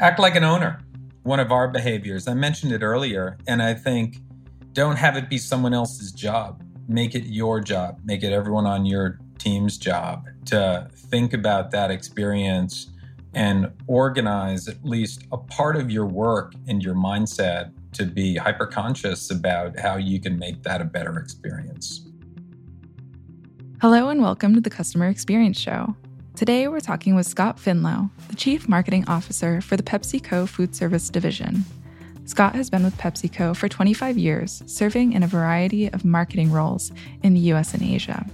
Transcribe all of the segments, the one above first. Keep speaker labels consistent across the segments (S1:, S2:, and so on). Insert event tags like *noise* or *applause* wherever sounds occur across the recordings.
S1: Act like an owner. One of our behaviors. I mentioned it earlier, and I think don't have it be someone else's job. Make it your job. Make it everyone on your team's job to think about that experience and organize at least a part of your work and your mindset to be hyper conscious about how you can make that a better experience.
S2: Hello, and welcome to the Customer Experience Show. Today, we're talking with Scott Finlow, the Chief Marketing Officer for the PepsiCo Food Service Division. Scott has been with PepsiCo for 25 years, serving in a variety of marketing roles in the US and Asia.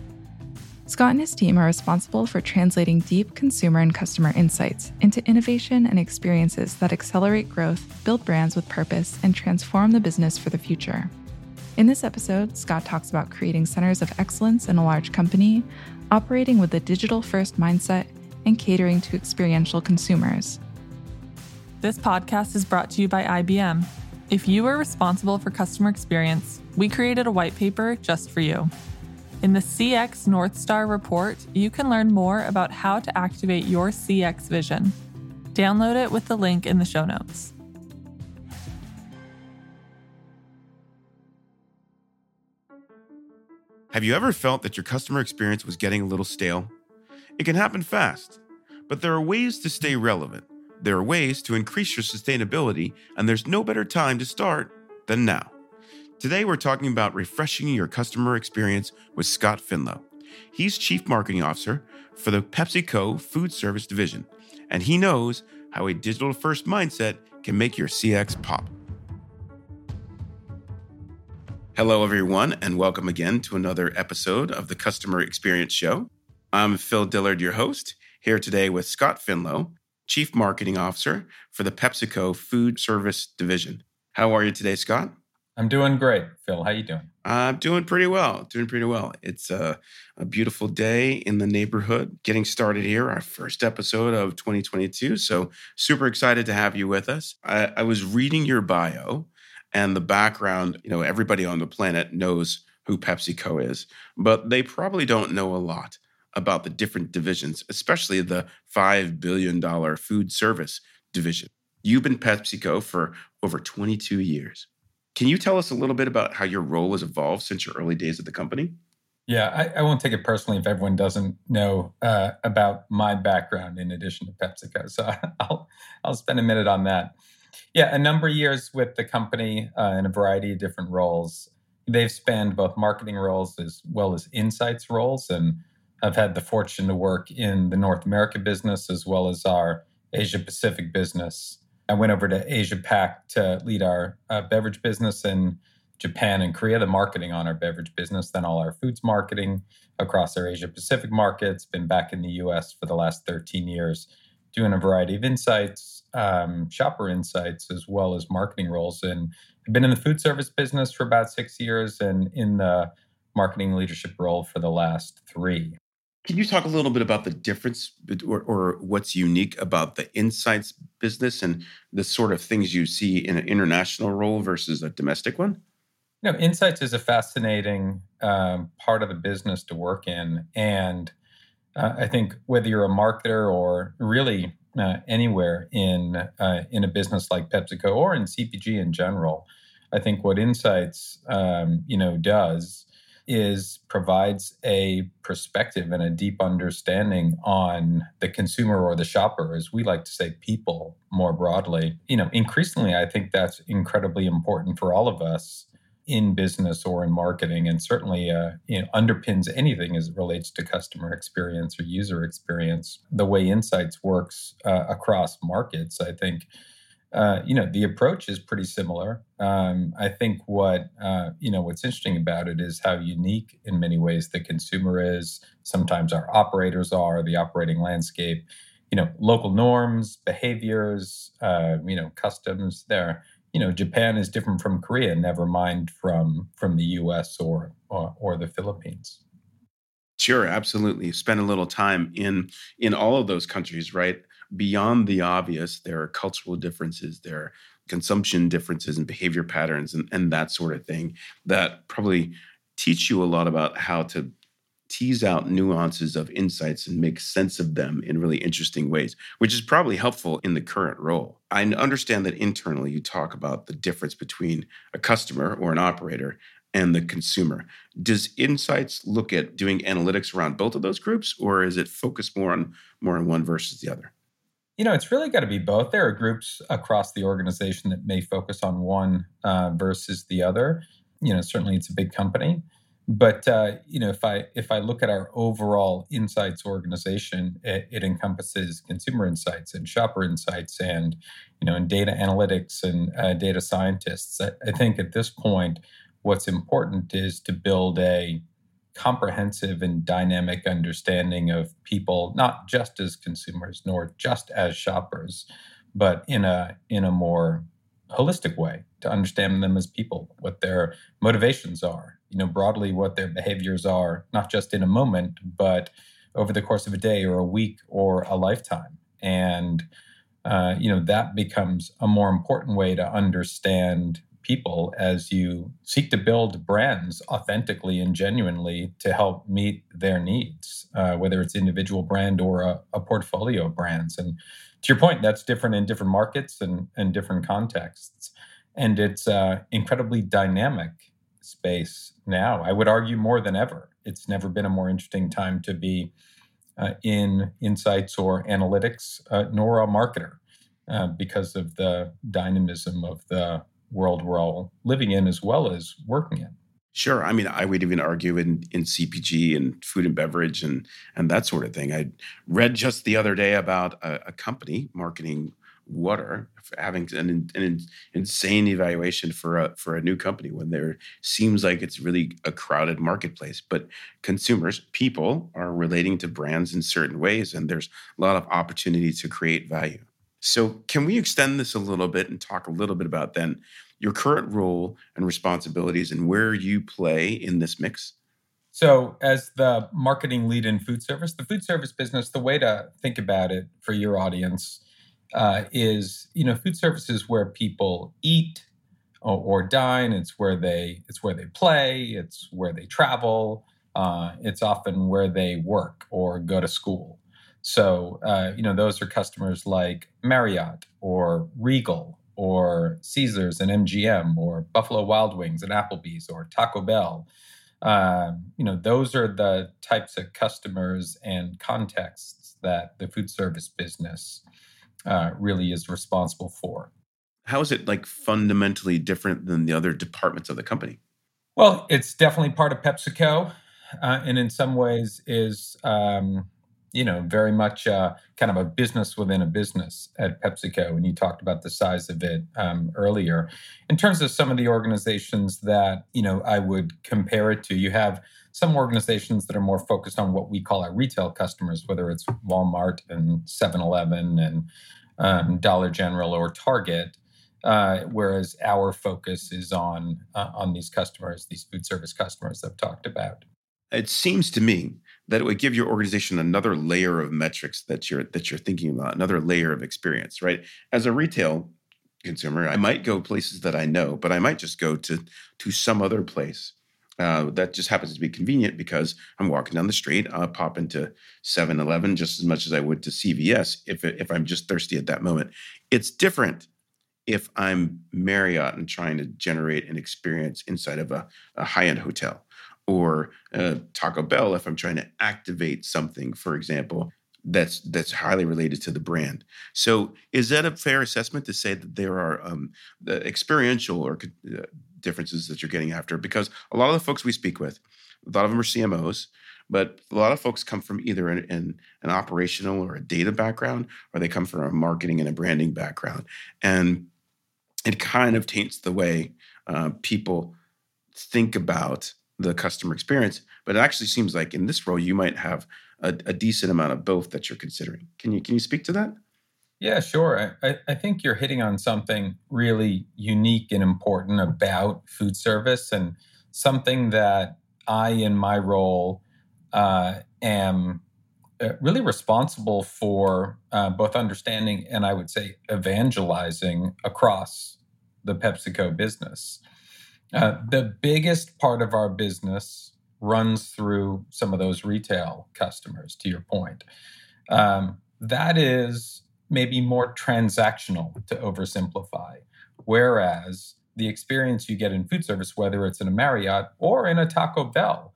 S2: Scott and his team are responsible for translating deep consumer and customer insights into innovation and experiences that accelerate growth, build brands with purpose, and transform the business for the future. In this episode, Scott talks about creating centers of excellence in a large company, operating with a digital first mindset, and catering to experiential consumers.
S3: This podcast is brought to you by IBM. If you are responsible for customer experience, we created a white paper just for you. In the CX North Star report, you can learn more about how to activate your CX vision. Download it with the link in the show notes.
S4: Have you ever felt that your customer experience was getting a little stale? It can happen fast, but there are ways to stay relevant. There are ways to increase your sustainability, and there's no better time to start than now. Today, we're talking about refreshing your customer experience with Scott Finlow. He's Chief Marketing Officer for the PepsiCo Food Service Division, and he knows how a digital first mindset can make your CX pop. Hello, everyone, and welcome again to another episode of the Customer Experience Show. I'm Phil Dillard, your host, here today with Scott Finlow, Chief Marketing Officer for the PepsiCo Food Service Division. How are you today, Scott?
S1: I'm doing great, Phil. How are you doing?
S4: I'm doing pretty well. Doing pretty well. It's a, a beautiful day in the neighborhood. Getting started here, our first episode of 2022. So super excited to have you with us. I, I was reading your bio and the background, you know, everybody on the planet knows who PepsiCo is, but they probably don't know a lot about the different divisions, especially the $5 billion food service division. You've been PepsiCo for over 22 years. Can you tell us a little bit about how your role has evolved since your early days at the company?
S1: Yeah, I, I won't take it personally if everyone doesn't know uh, about my background in addition to PepsiCo. So *laughs* I'll I'll spend a minute on that. Yeah, a number of years with the company uh, in a variety of different roles. They've spanned both marketing roles as well as insights roles. And I've had the fortune to work in the North America business as well as our Asia Pacific business. I went over to Asia Pac to lead our uh, beverage business in Japan and Korea, the marketing on our beverage business, then all our foods marketing across our Asia Pacific markets. Been back in the US for the last 13 years, doing a variety of insights, um, shopper insights as well as marketing roles. And I've been in the food service business for about six years and in the marketing leadership role for the last three.
S4: Can you talk a little bit about the difference or, or, what's unique about the insights business and the sort of things you see in an international role versus a domestic one?
S1: You know, insights is a fascinating um, part of the business to work in. And uh, I think whether you're a marketer or really uh, anywhere in uh, in a business like PepsiCo or in CPG in general. I think what Insights um, you know does is provides a perspective and a deep understanding on the consumer or the shopper, as we like to say, people more broadly. You know, increasingly, I think that's incredibly important for all of us in business or in marketing, and certainly uh, you know, underpins anything as it relates to customer experience or user experience. The way Insights works uh, across markets, I think. Uh, you know the approach is pretty similar. Um, I think what uh, you know what's interesting about it is how unique in many ways the consumer is. Sometimes our operators are the operating landscape. You know local norms, behaviors, uh, you know customs. There you know Japan is different from Korea, never mind from from the U.S. or or, or the Philippines.
S4: Sure, absolutely. Spend a little time in in all of those countries, right? Beyond the obvious, there are cultural differences, there are consumption differences and behavior patterns and, and that sort of thing that probably teach you a lot about how to tease out nuances of insights and make sense of them in really interesting ways, which is probably helpful in the current role. I understand that internally you talk about the difference between a customer or an operator and the consumer. Does Insights look at doing analytics around both of those groups, or is it focused more on more on one versus the other?
S1: You know, it's really got to be both. There are groups across the organization that may focus on one uh, versus the other. You know, certainly it's a big company, but uh, you know, if I if I look at our overall insights organization, it, it, encompasses consumer insights and shopper insights, and you know, and data analytics and uh, data scientists. I, I think at this point, what's important is to build a comprehensive and dynamic understanding of people not just as consumers nor just as shoppers but in a in a more holistic way to understand them as people what their motivations are you know broadly what their behaviors are not just in a moment but over the course of a day or a week or a lifetime and uh, you know that becomes a more important way to understand people as you seek to build brands authentically and genuinely to help meet their needs, uh, whether it's individual brand or a, a, portfolio of brands. And to your point, that's different in different markets and, and different contexts. And it's uh, incredibly dynamic space now. I would argue more than ever. It's never been a more interesting time to be uh, in insights or analytics, uh, nor a marketer. Uh, because of the dynamism of the world we're all living in as well as working in.
S4: Sure. I mean, I would even argue in, in CPG and food and beverage and and that sort of thing. I read just the other day about a, a company marketing water having an, an, insane evaluation for a for a new company when there seems like it's really a crowded marketplace. But consumers, people, are relating to brands in certain ways, and there's a lot of opportunity to create value. So, can we extend this a little bit and talk a little bit about then your current role and responsibilities and where you play in this mix?
S1: So, as the marketing lead in food service, the food service business, the way to think about it for your audience uh, is, you know, food service is where people eat or, or, dine. It's where they it's where they play. It's where they travel. Uh, it's often where they work or go to school. So, uh, you know, those are customers like Marriott or Regal or Caesars and MGM or Buffalo Wild Wings and Applebee's or Taco Bell. Uh, you know, those are the types of customers and contexts that the food service business uh, really is responsible for.
S4: How is it like fundamentally different than the other departments of the company?
S1: Well, it's definitely part of PepsiCo, uh, and in some ways is um, you know, very much uh, kind of a business within a business at PepsiCo. And you talked about the size of it um, earlier. In terms of some of the organizations that, you know, I would compare it to, you have some organizations that are more focused on what we call our retail customers, whether it's Walmart and 7 Eleven and um, Dollar General or Target. Uh, whereas our focus is on uh, on these customers, these food service customers I've talked about.
S4: It seems to me that it would give your organization another layer of metrics that you're that you're thinking about, another layer of experience, right? As a retail consumer, I might go places that I know, but I might just go to to some other place uh, that just happens to be convenient because I'm walking down the street. I'll pop into 7-Eleven just as much as I would to CVS if if I'm just thirsty at that moment. It's different if I'm Marriott and trying to generate an experience inside of a, a high end hotel or uh, Taco Bell if I'm trying to activate something, for example, that's that's highly related to the brand. So, is that a fair assessment to say that there are um, the experiential or uh, differences that you're getting after? Because a lot of the folks we speak with, a lot of them are CMOs, but a lot of folks come from either an, an, an operational or a data background, or they come from a marketing and a branding background, and it kind of taints the way uh, people think about the customer experience. But it actually seems like in this role, you might have a, a decent amount of both that you're considering. Can you can you speak to that?
S1: Yeah, sure. I, I think you're hitting on something really unique and important about food service and something that I, in my role, uh, am uh, really responsible for uh, both understanding and I would say evangelizing across the PepsiCo business. Uh, the biggest part of our business runs through some of those retail customers, to your point. Um, that is maybe more transactional to oversimplify. Whereas the experience you get in food service, whether it's in a Marriott or in a Taco Bell,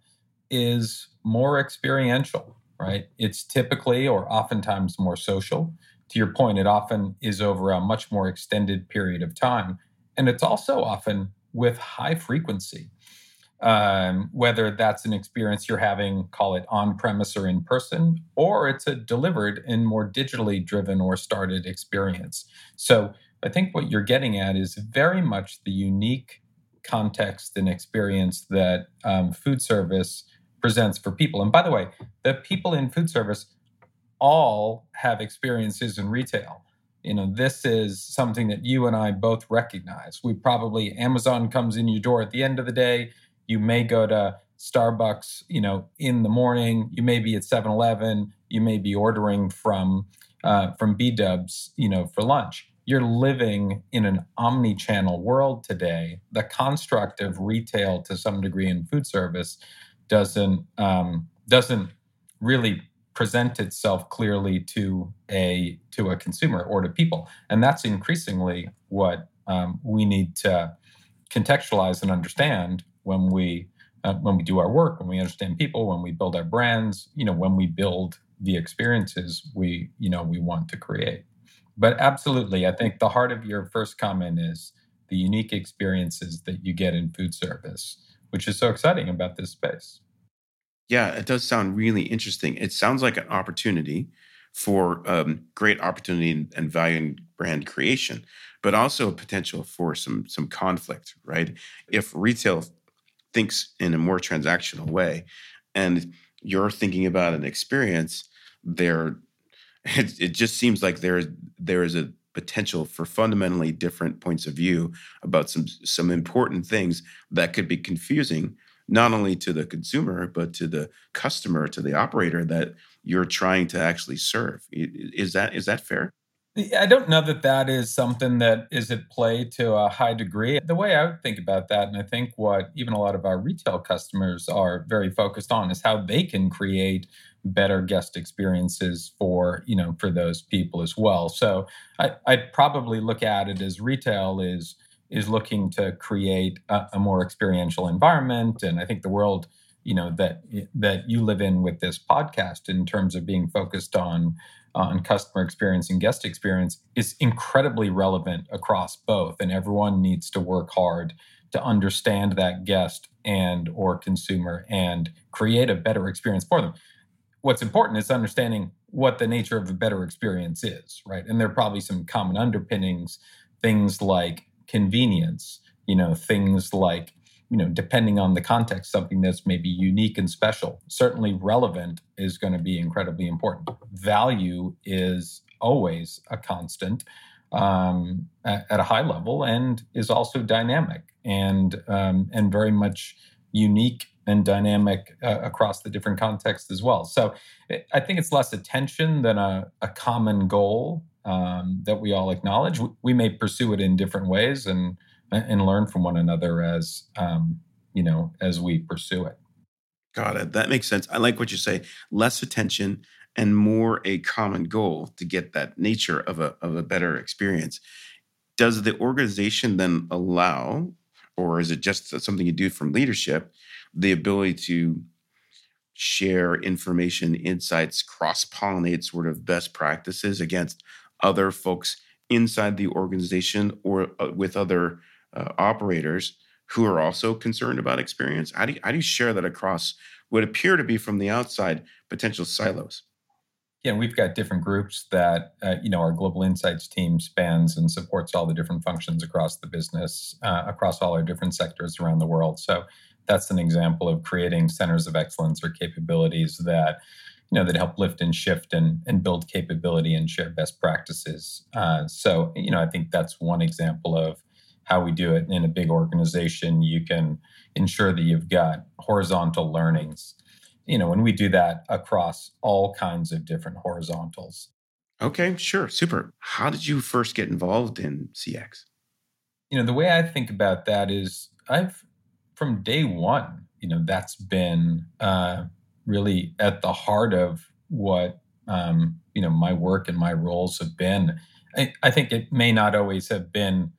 S1: is more experiential, right? It's typically or oftentimes more social. To your point, it often is over a much more extended period of time. And it's also often with high frequency. Um, whether that's an experience you're having, call it on premise or in person, or it's a delivered and more digitally driven or started experience. So I think what you're getting at is very much the unique context and experience that um, food service presents for people. And by the way, the people in food service all have experiences in retail. You know, this is something that you and I both recognize. We probably, Amazon comes in your door at the end of the day. You may go to Starbucks, you know, in the morning. You may be at 7 Eleven. You may be ordering from, uh, from B Dubs, you know, for lunch you're living in an omni-channel world today. The construct of retail, to some degree, in food service, doesn't um, doesn't really present itself clearly to a to a consumer or to people, and that's increasingly what um, we need to contextualize and understand when we uh, when we do our work, when we understand people, when we build our brands, you know, when we build the experiences we you know we want to create. But absolutely, I think the heart of your first comment is the unique experiences that you get in food service which is so exciting about this space.
S4: Yeah, it does sound really interesting. It sounds like an opportunity for um, great opportunity and value and brand creation, but also a potential for some some conflict, right? If retail thinks in a more transactional way, and you're thinking about an experience, there, *laughs* it, it just seems like there there is a potential for fundamentally different points of view about some some important things that could be confusing not only to the consumer but to the customer to the operator that you're trying to actually serve. Is that is that fair
S1: I don't know that that is something that is at play to a high degree. The way I would think about that, and I think what even a lot of our retail customers are very focused on, is how they can create better guest experiences for you know for those people as well. So I, I'd probably look at it as retail is is looking to create a, a more experiential environment, and I think the world you know that that you live in with this podcast in terms of being focused on Uh, on customer experience and guest experience is incredibly relevant across both and everyone needs to work hard to understand that guest and or consumer and create a better experience for them what's important is understanding what the nature of a better experience is, right? And there are probably some common underpinnings, things like convenience, you know, things like, you know, depending on the context, something that's maybe unique and special. Certainly relevant is going to be incredibly important. Value is always a constant um, at, at, a high level and is also dynamic and um, and very much unique and dynamic uh, across the different contexts as well. So I think it's less attention than a, a common goal um, that we all acknowledge. We, we, may pursue it in different ways and and learn from one another as um, you know as we pursue it.
S4: Got it. That makes sense. I like what you say. Less attention and more a common goal to get that nature of a of a better experience. Does the organization then allow, or is it just something you do from leadership? the ability to share information, insights, cross pollinate sort of best practices against other folks inside the organization or uh, with other uh, operators who are also concerned about experience? How do, you, how do you share that across what appear to be from the outside potential silos?
S1: Yeah, we've got different groups that, uh, you know, our global insights team spans and supports all the different functions across the business, uh, across all our different sectors around the world. So that's an example of creating centers of excellence or capabilities that you know that help lift and shift and, and build capability and share best practices uh, so you know i think that's one example of how we do it. In a big organization you can ensure that you've got horizontal learnings. You know and we do that across all kinds of different horizontals.
S4: Okay sure super. How did you first get involved in cx
S1: you know the way i think about that is i've from day one you know that's been uh, really at the heart of what um, you know my work and my roles have been. I, I think it may not always have been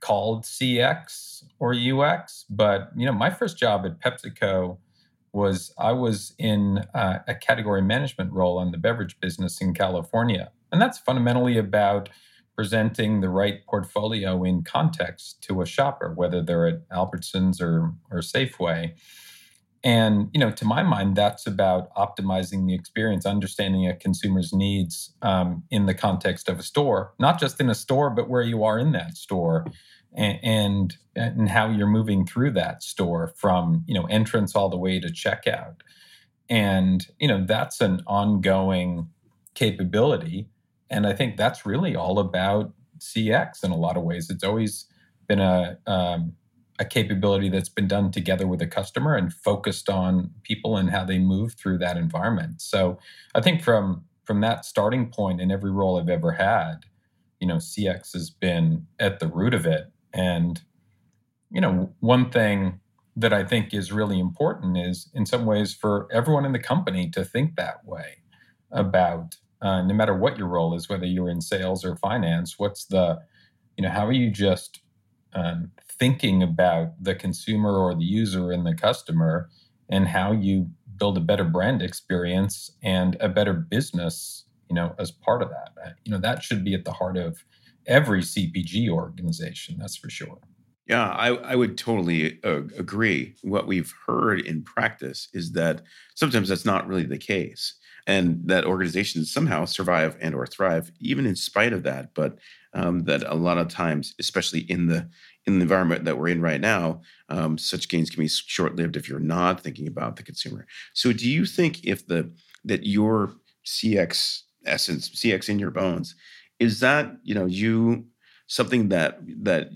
S1: called CX or UX, but you know my first job at PepsiCo was I was in uh, a category management role on the beverage business in California, and that's fundamentally about presenting the right portfolio in context to a shopper, whether they're at Albertsons or, or Safeway. And you know, to my mind, that's about optimizing the experience, understanding a consumer's needs um, in the context of a store, not just in a store, but where you are in that store, and, and and how you're moving through that store from you know entrance all the way to checkout. And you know, that's an ongoing capability and I think that's really all about CX in a lot of ways. It's always been a um, a capability that's been done together with a customer and focused on people and how they move through that environment. So I think from from that starting point in every role I've ever had, you know, CX has been at the root of it. And you know, one thing that I think is really important is in some ways for everyone in the company to think that way about uh, no matter what your role is, whether you're in sales or finance, what's the, you know, how are you just um, thinking about the consumer or the user and the customer and how you build a better brand experience and a better business, you know, as part of that. You know, that should be at the heart of every CPG organization, that's for sure.
S4: Yeah, I, I would totally uh, agree. What we've heard in practice is that sometimes that's not really the case and that organizations somehow survive and or thrive even in spite of that but um, that a lot of times especially in the in the environment that we're in right now um, such gains can be short-lived if you're not thinking about the consumer. So do you think if the that your cx essence cx in your bones is that you know you something that that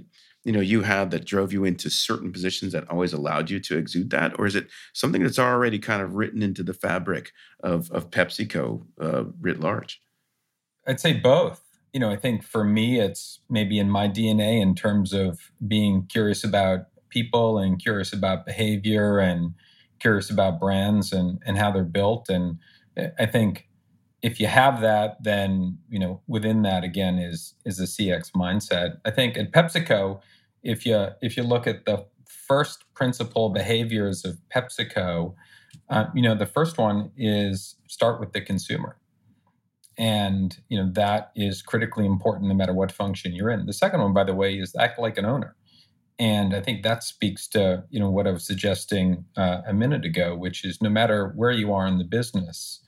S4: you know you had that drove you into certain positions that always allowed you to exude that? Or is it something that's already kind of written into the fabric of of pepsico uh, writ large?
S1: I'd say both you know i think for me it's maybe in my dna in terms of being curious about people and curious about behavior and curious about brands and and how they're built and i think if you have that, then you know within that again is is a CX mindset. I think at PepsiCo, if you if you look at the first principal behaviors of PepsiCo, uh, you know the first one is start with the consumer, and you know that is critically important no matter what function you're in. The second one, by the way, is act like an owner. And I think that speaks to you know what I was suggesting uh, a minute ago, which is no matter where you are in the business,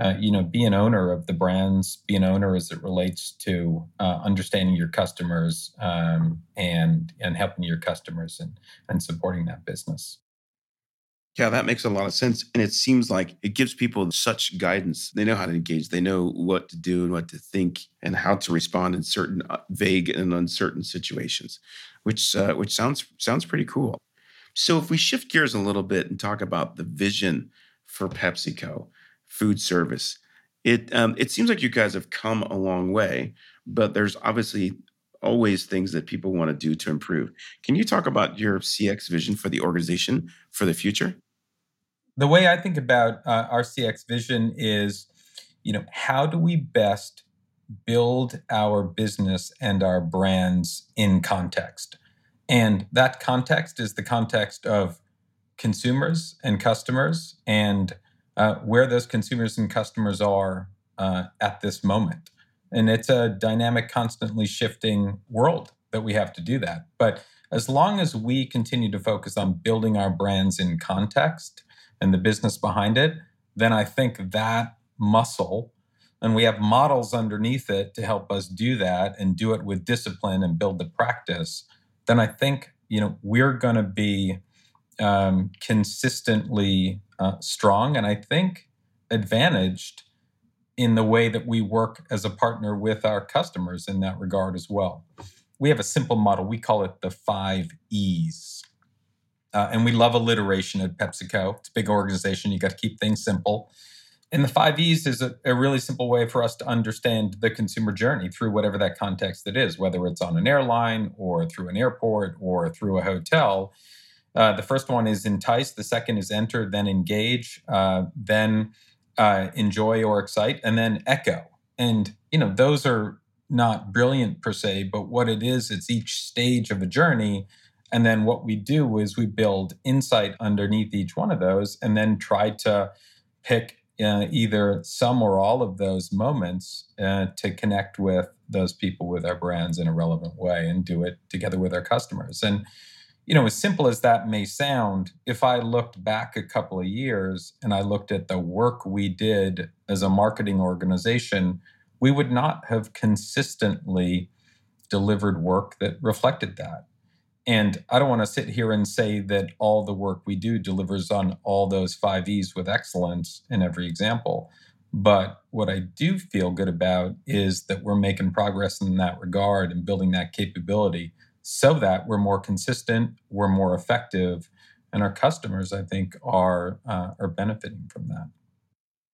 S1: uh, you know, be an owner of the brands, be an owner as it relates to uh, understanding your customers um, and and helping your customers and and supporting that business.
S4: Yeah, that makes a lot of sense, and it seems like it gives people such guidance. They know how to engage, they know what to do and what to think, and how to respond in certain uh, vague and uncertain situations, which uh, which sounds sounds pretty cool. So, if we shift gears a little bit and talk about the vision for PepsiCo, food service. It um, it seems like you guys have come a long way, but there's obviously always things that people want to do to improve. Can you talk about your CX vision for the organization for the future?
S1: The way I think about uh, our CX vision is, you know, how do we best build our business and our brands in context? And that context is the context of consumers and customers and uh, where those consumers and customers are uh, at this moment. And it's a dynamic, constantly shifting world that we have to do that. But as long as we continue to focus on building our brands in context and the business behind it, then I think that muscle, and we have models underneath it to help us do that and do it with discipline and build the practice, then I think you know we're going to be um, consistently uh, strong and I think advantaged in the way that we work as a partner with our customers in that regard as well. We have a simple model. We call it the five E's. Uh, and we love alliteration at PepsiCo. It's a big organization. You got to keep things simple. And the five E's is a, a, really simple way for us to understand the consumer journey through whatever that context it is, whether it's on an airline or through an airport or through a hotel Uh, the first one is entice, the second is enter, then engage, uh, then uh, enjoy or excite, and then echo. And you know those are not brilliant per se, but what it is, it's each stage of a journey. And then what we do is we build insight underneath each one of those, and then try to pick uh, either some or all of those moments uh, to connect with those people with our brands in a relevant way and do it together with our customers. And, you know, as simple as that may sound, if I looked back a couple of years and I looked at the work we did as a marketing organization, we would not have consistently delivered work that reflected that. And I don't want to sit here and say that all the work we do delivers on all those five E's with excellence in every example. But what I do feel good about is that we're making progress in that regard and building that capability so that we're more consistent, we're more effective, and our customers, I think, are uh, are benefiting from that.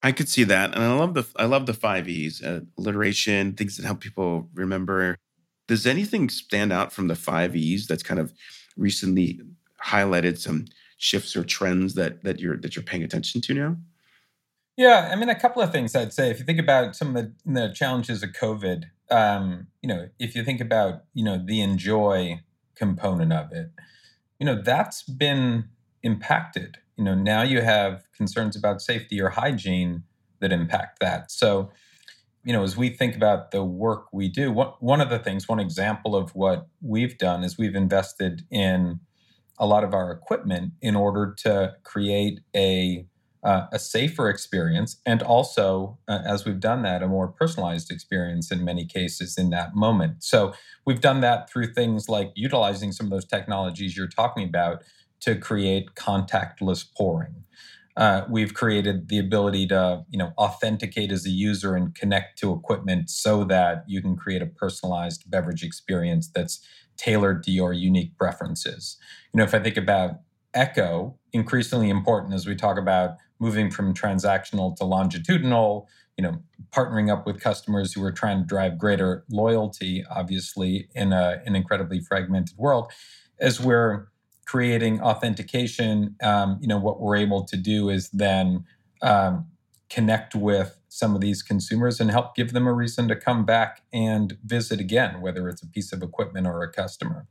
S4: I could see that, and I love the I love the five E's: uh, alliteration, things that help people remember does anything stand out from the five E's that's kind of recently highlighted some shifts or trends that that you're that you're paying attention to now?
S1: Yeah, I mean, a couple of things I'd say. If you think about some of the, the challenges of COVID, um, you know, if you think about you know the enjoy component of it, you know, that's been impacted. You know, now you have concerns about safety or hygiene that impact that. So you know, as we think about the work we do, one of the things, one example of what we've done is we've invested in a lot of our equipment in order to create a uh, a safer experience, and also, uh, as we've done that, a more personalized experience in many cases in that moment. So we've done that through things like utilizing some of those technologies you're talking about to create contactless pouring uh, we've created the ability to you know authenticate as a user and connect to equipment so that you can create a personalized beverage experience that's tailored to your unique preferences. You know if i think about echo increasingly important as we talk about moving from transactional to longitudinal you know partnering up with customers who are trying to drive greater loyalty obviously in a, an incredibly fragmented world as we're creating authentication, um, you know, what we're able to do is then um, connect with some of these consumers and help give them a reason to come back and visit again, whether it's a piece of equipment or a customer.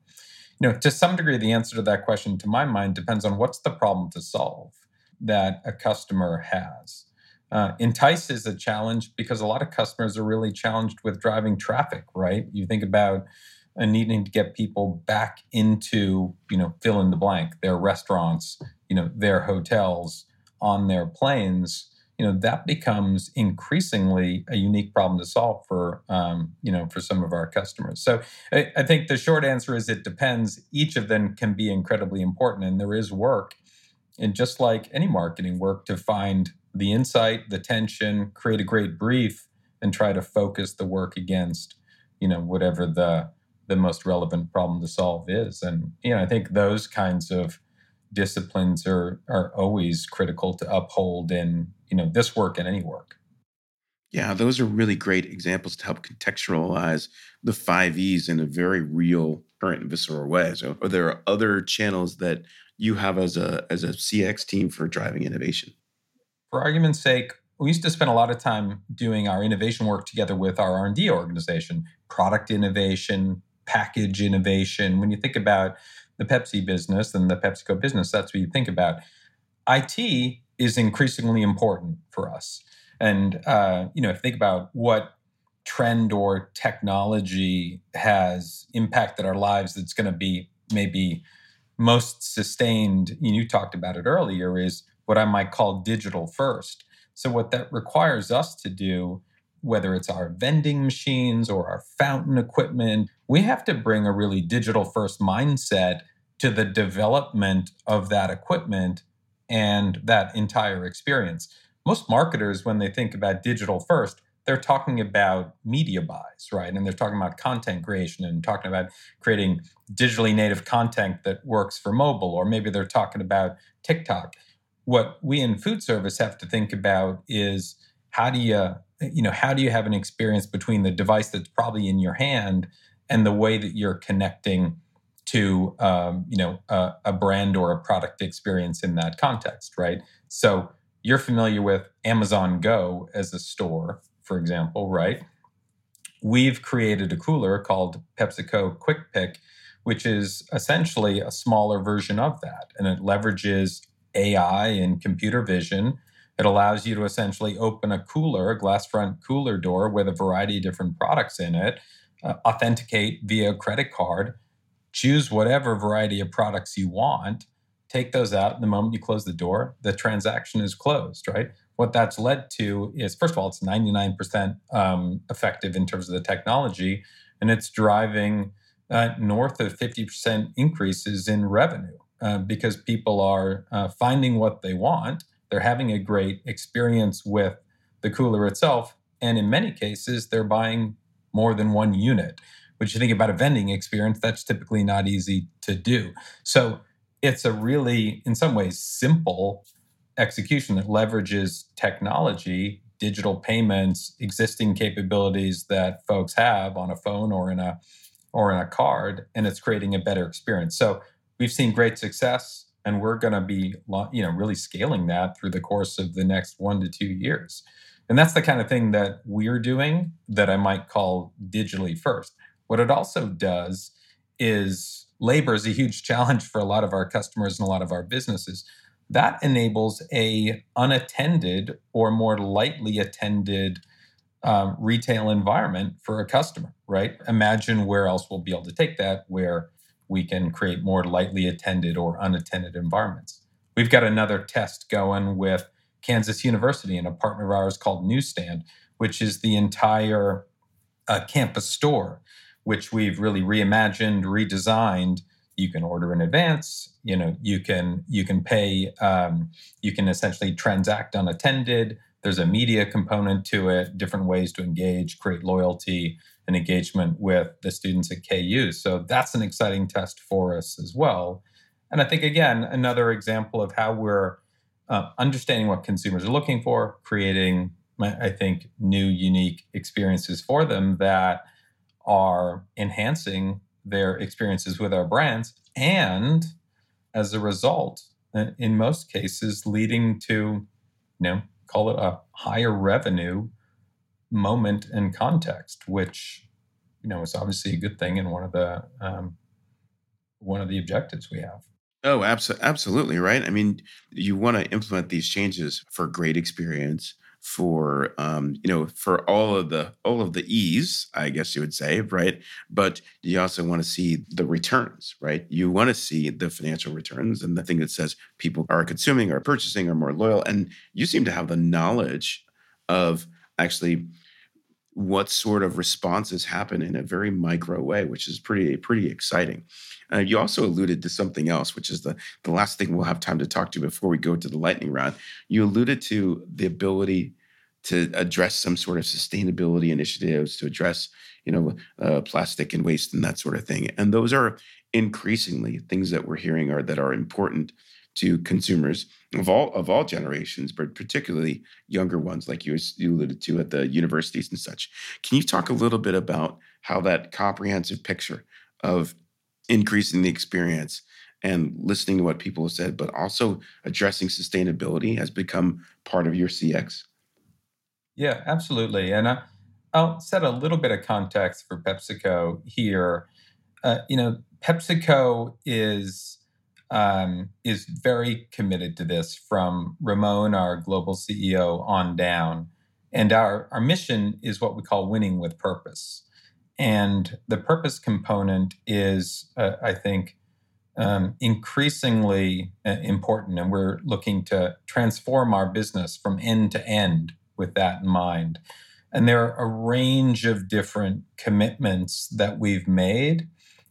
S1: You know, to some degree, the answer to that question, to my mind, depends on what's the problem to solve that a customer has. Uh, entice is a challenge because a lot of customers are really challenged with driving traffic, right? You think about and needing to get people back into, you know, fill in the blank, their restaurants, you know, their hotels, on their planes, you know, that becomes increasingly a unique problem to solve for, um, you know, for some of our customers. So I, I think the short answer is it depends. Each of them can be incredibly important, and there is work, and just like any marketing work, to find the insight, the tension, create a great brief, and try to focus the work against, you know, whatever the the most relevant problem to solve is. And you know, I think those kinds of disciplines are are always critical to uphold in you know this work and any work.
S4: Yeah, those are really great examples to help contextualize the five E's in a very real, current, and visceral way. So, are there other channels that you have as a as a CX team for driving innovation?
S1: For argument's sake, we used to spend a lot of time doing our innovation work together with our R&D organization, product innovation, package innovation. When you think about the Pepsi business and the PepsiCo business, that's what you think about. IT is increasingly important for us. And, uh, you know, if you think about what trend or technology has impacted our lives that's going to be maybe most sustained, you talked about it earlier, is what I might call digital first. So, what that requires us to do whether it's our vending machines or our fountain equipment, we have to bring a really digital first mindset to the development of that equipment and that entire experience. Most marketers, when they think about digital first, they're talking about media buys, right? And they're talking about content creation and talking about creating digitally native content that works for mobile, or maybe they're talking about TikTok. What we in food service have to think about is how do you you know how do you have an experience between the device that's probably in your hand and the way that you're connecting to um, you know a, a brand or a product experience in that context, right? So you're familiar with Amazon Go as a store, for example, right? We've created a cooler called PepsiCo Quick Pick, which is essentially a smaller version of that. And it leverages AI and computer vision. It allows you to essentially open a cooler, a glass front cooler door with a variety of different products in it, uh, authenticate via credit card, choose whatever variety of products you want, take those out. And the moment you close the door, the transaction is closed, right? What that's led to is, first of all, it's 99% um, effective in terms of the technology, and it's driving uh, north of 50% increases in revenue uh, because people are uh, finding what they want. They're having a great experience with the cooler itself. And in many cases, they're buying more than one unit, which you think about a vending experience, that's typically not easy to do. So it's a really, in some ways, simple execution that leverages technology, digital payments, existing capabilities that folks have on a phone or in a or in a card, and it's creating a better experience. So we've seen great success, and we're going to be, you know, really scaling that through the course of the next one to two years. And that's the kind of thing that we're doing that I might call digitally first. What it also does is labor is a huge *laughs* challenge for a lot of our customers and a lot of our businesses. That enables a unattended or more lightly attended um, retail environment for a customer, right? Imagine where else we'll be able to take that, where we can create more lightly attended or unattended environments. We've got another test going with Kansas University and a partner of ours called Newsstand, which is the entire uh, campus store, which we've really reimagined, redesigned. You can order in advance. You know, you can you can pay. Um, you can essentially transact unattended there's a media component to it, different ways to engage, create loyalty and engagement with the students at KU. So that's an exciting test for us as well. And I think, again, another example of how we're uh, understanding what consumers are looking for, creating, I think, new, unique experiences for them that are enhancing their experiences with our brands. And as a result, in most cases, leading to, you know, call it a higher revenue moment and context, which you know is obviously a good thing and one of the um, one of the objectives we have.
S4: Oh, abso- absolutely right. I mean, you want to implement these changes for great experience, for um, you know for all of the all of the E's i guess you would say right but you also want to see the returns right you want to see the financial returns and the thing that says people are consuming or purchasing or more loyal and you seem to have the knowledge of actually what sort of responses happen in a very micro way, which is pretty pretty exciting. Uh, you also alluded to something else, which is the the last thing we'll have time to talk to before we go to the lightning round. You alluded to the ability to address some sort of sustainability initiatives, to address you know uh, plastic and waste and that sort of thing, and those are increasingly things that we're hearing are that are important to consumers of all of all generations, but particularly younger ones, like you, alluded to at the universities and such. Can you talk a little bit about how that comprehensive picture of increasing the experience and listening to what people have said, but also addressing sustainability has become part of your CX?
S1: Yeah, absolutely. And I, will set a little bit of context for PepsiCo here. Uh, you know, PepsiCo is um, is very committed to this from Ramon, our global CEO, on down. And our, our mission is what we call winning with purpose. And the purpose component is, uh, I think, um, increasingly uh, important. And we're looking to transform our business from end to end with that in mind. And there are a range of different commitments that we've made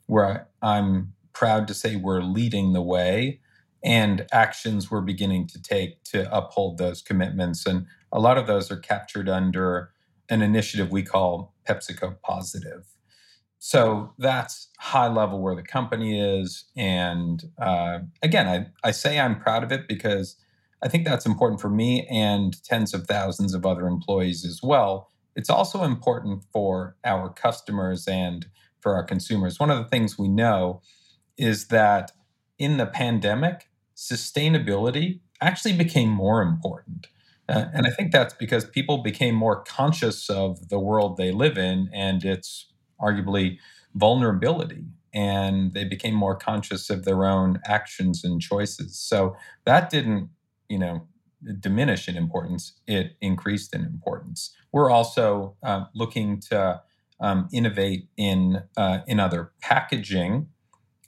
S1: where I'm proud to say we're leading the way and actions we're beginning to take to uphold those commitments. And a lot of those are captured under an initiative we call PepsiCo Positive. So that's high level where the company is. And uh, again, I, I say I'm proud of it because I think that's important for me and tens of thousands of other employees as well. It's also important for our customers and for our consumers. One of the things we know is that in the pandemic, sustainability actually became more important. Uh, and I think that's because people became more conscious of the world they live in and its arguably vulnerability. And they became more conscious of their own actions and choices. So that didn't, you know, diminish in importance, it increased in importance. We're also uh, looking to um, innovate in, uh, in other packaging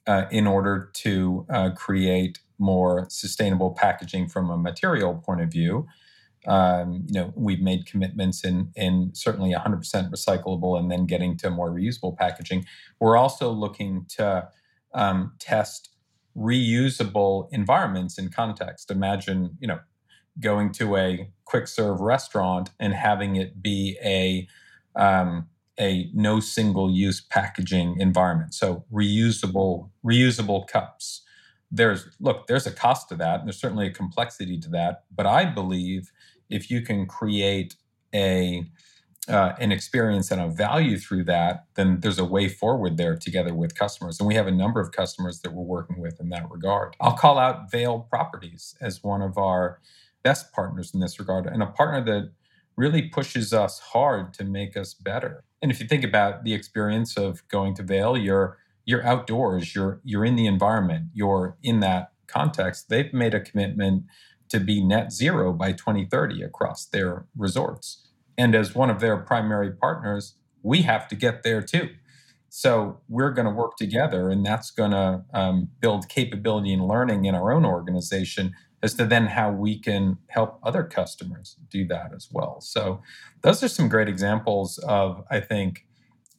S1: uh, in order to uh, create more sustainable packaging from a material point of view. Um, you know, we've made commitments in in certainly 100% recyclable, and then getting to more reusable packaging. We're also looking to um, test reusable environments in context. Imagine, you know, going to a quick serve restaurant and having it be a um, a no single use packaging environment. So reusable reusable cups. There's look, there's a cost to that, and there's certainly a complexity to that. But I believe if you can create a uh, an experience and a value through that, then there's a way forward there together with customers. And we have a number of customers that we're working with in that regard. I'll call out Vail Properties as one of our best partners in this regard and a partner that really pushes us hard to make us better. And if you think about the experience of going to Vail, you're you're outdoors, you're you're in the environment, you're in that context. They've made a commitment to be net zero by 2030 across their resorts. And as one of their primary partners, we have to get there too. So we're going to work together, and that's going to um, build capability and learning in our own organization as to then how we can help other customers do that as well. So, those are some great examples of, I think,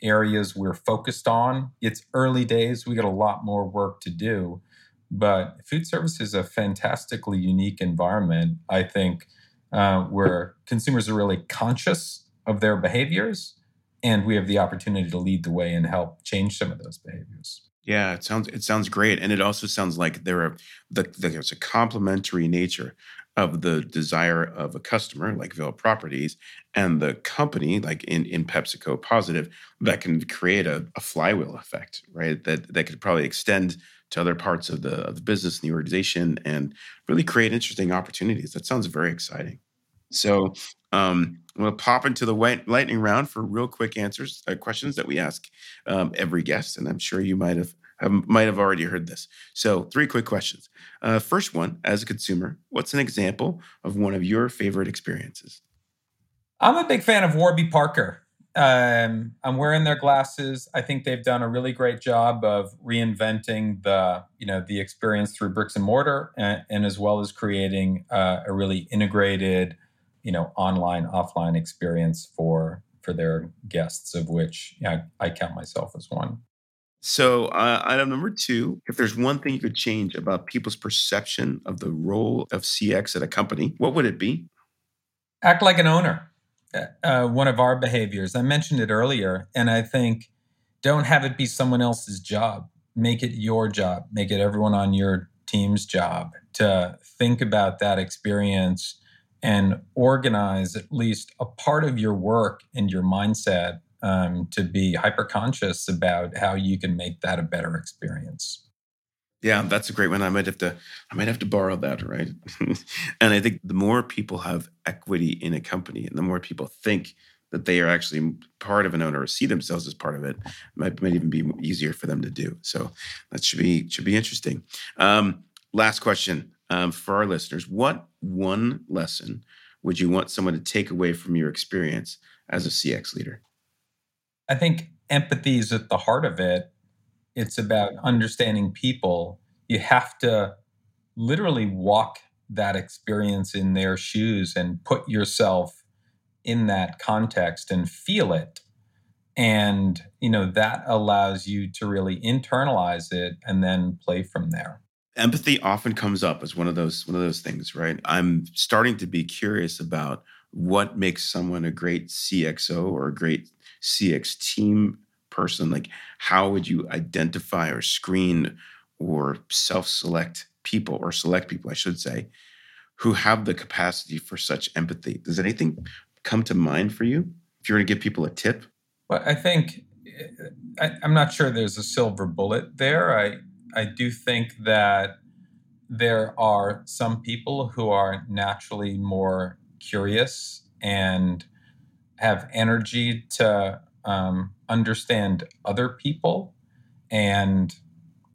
S1: areas we're focused on. It's early days, we got a lot more work to do, but food service is a fantastically unique environment, I think, uh, where consumers are really conscious of their behaviors. And we have the opportunity to lead the way and help change some of those behaviors.
S4: Yeah, it sounds it sounds great, and it also sounds like there are the, there's a complementary nature of the desire of a customer like Vail Properties and the company like in in PepsiCo Positive that can create a, a flywheel effect, right? That that could probably extend to other parts of the of the business and the organization and really create interesting opportunities. That sounds very exciting. So um, to pop into the lightning round for real quick answers, uh, questions that we ask um, every guest, and I'm sure you might have, have, might have already heard this. So, three quick questions. Uh, first one, as a consumer, what's an example of one of your favorite experiences?
S1: I'm a big fan of Warby Parker. Um, I'm wearing their glasses. I think they've done a really great job of reinventing the, you know, the experience through bricks and mortar, and, and as well as creating uh, a really integrated you know online offline experience for for their guests of which yeah, I count myself as one.
S4: So, uh, item number two if there's one thing you could change about people's perception of the role of CX at a company, what would it be?
S1: Act like an owner. Uh, uh, one of our behaviors. I mentioned it earlier, and I think don't have it be someone else's job. Make it your job. Make it everyone on your team's job to think about that experience and organize at least a part of your work and your mindset um, to be hyper conscious about how you can make that a better experience.
S4: Yeah, that's a great one. I might have to, I might have to borrow that, right? *laughs* and I think the more people have equity in a company, and the more people think that they are actually part of an owner or see themselves as part of it, might, might even be easier for them to do. So that should be should be interesting. Um, last question: um, for our listeners, what one lesson would you want someone to take away from your experience as a CX leader?
S1: I think empathy is at the heart of it. It's about understanding people. You have to literally walk that experience in their shoes and put yourself in that context and feel it and you know that allows you to really internalize it and then play from there
S4: empathy often comes up as one of those one of those things right? I'm starting to be curious about what makes someone a great cxo or a great cx team person. Like how would you identify or screen or self-select people or select people i should say who have the capacity for such empathy? Does anything come to mind for you? If you were to give people a tip?
S1: Well i think eh, I, i'm not sure there's a silver bullet there. I I do think that there are some people who are naturally more curious and have energy to um, understand other people. And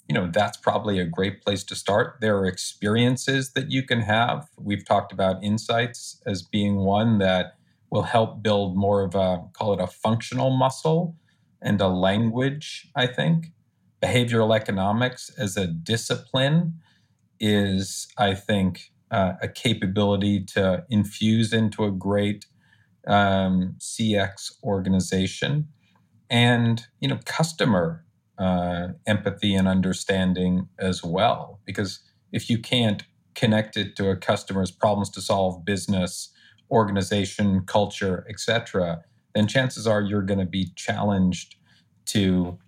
S1: you know that's probably a great place to start. There are experiences that you can have. We've talked about insights as being one that will help build more of a call it a functional muscle and a language i think behavioral economics as a discipline is i think uh, a capability to infuse into a great um, cx organization and you know customer uh, empathy and understanding as well. Because if you can't connect it to a customer's problems to solve, business, organization, culture, etc., then chances are you're going to be challenged to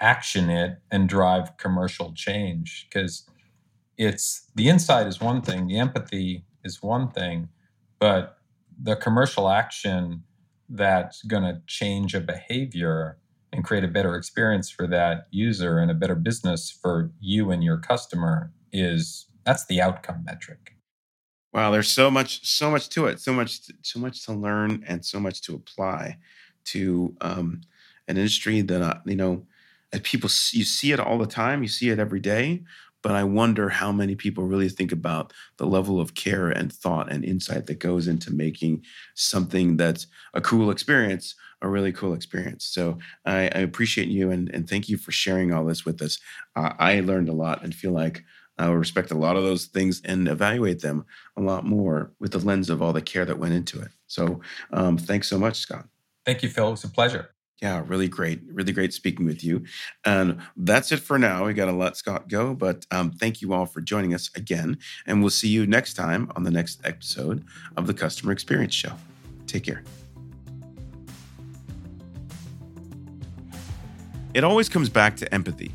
S1: action it and drive commercial change because it's the insight is one thing the empathy is one thing but the commercial action that's going to change a behavior and create a better experience for that user and a better business for you and your customer is that's the outcome metric.
S4: Wow there's so much so much to it so much so much to learn and so much to apply to um, an industry that uh, you know people you see it all the time you see it every day but I wonder how many people really think about the level of care and thought and insight that goes into making something that's a cool experience a really cool experience. So I, I appreciate you and, and thank you for sharing all this with us. Uh, I learned a lot and feel like I will respect a lot of those things and evaluate them a lot more with the lens of all the care that went into it. So um, thanks so much, Scott.
S1: Thank you, Phil. It was a pleasure.
S4: Yeah, really great. Really great speaking with you. And that's it for now. We got to let Scott go, but um, thank you all for joining us again. And we'll see you next time on the next episode of the Customer Experience Show. Take care. It always comes back to empathy,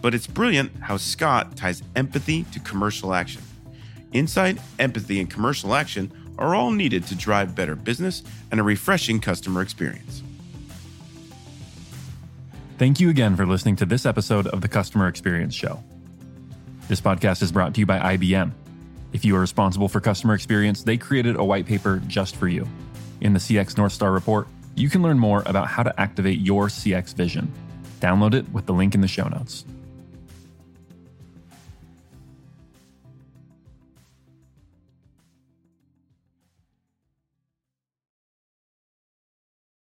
S4: but it's brilliant how Scott ties empathy to commercial action. Insight, empathy, and commercial action are all needed to drive better business and a refreshing customer experience.
S5: Thank you again for listening to this episode of the Customer Experience Show. This podcast is brought to you by IBM. If you are responsible for customer experience, they created a white paper just for you. In the CX North Star report, you can learn more about how to activate your CX vision. Download it with the link in the show notes.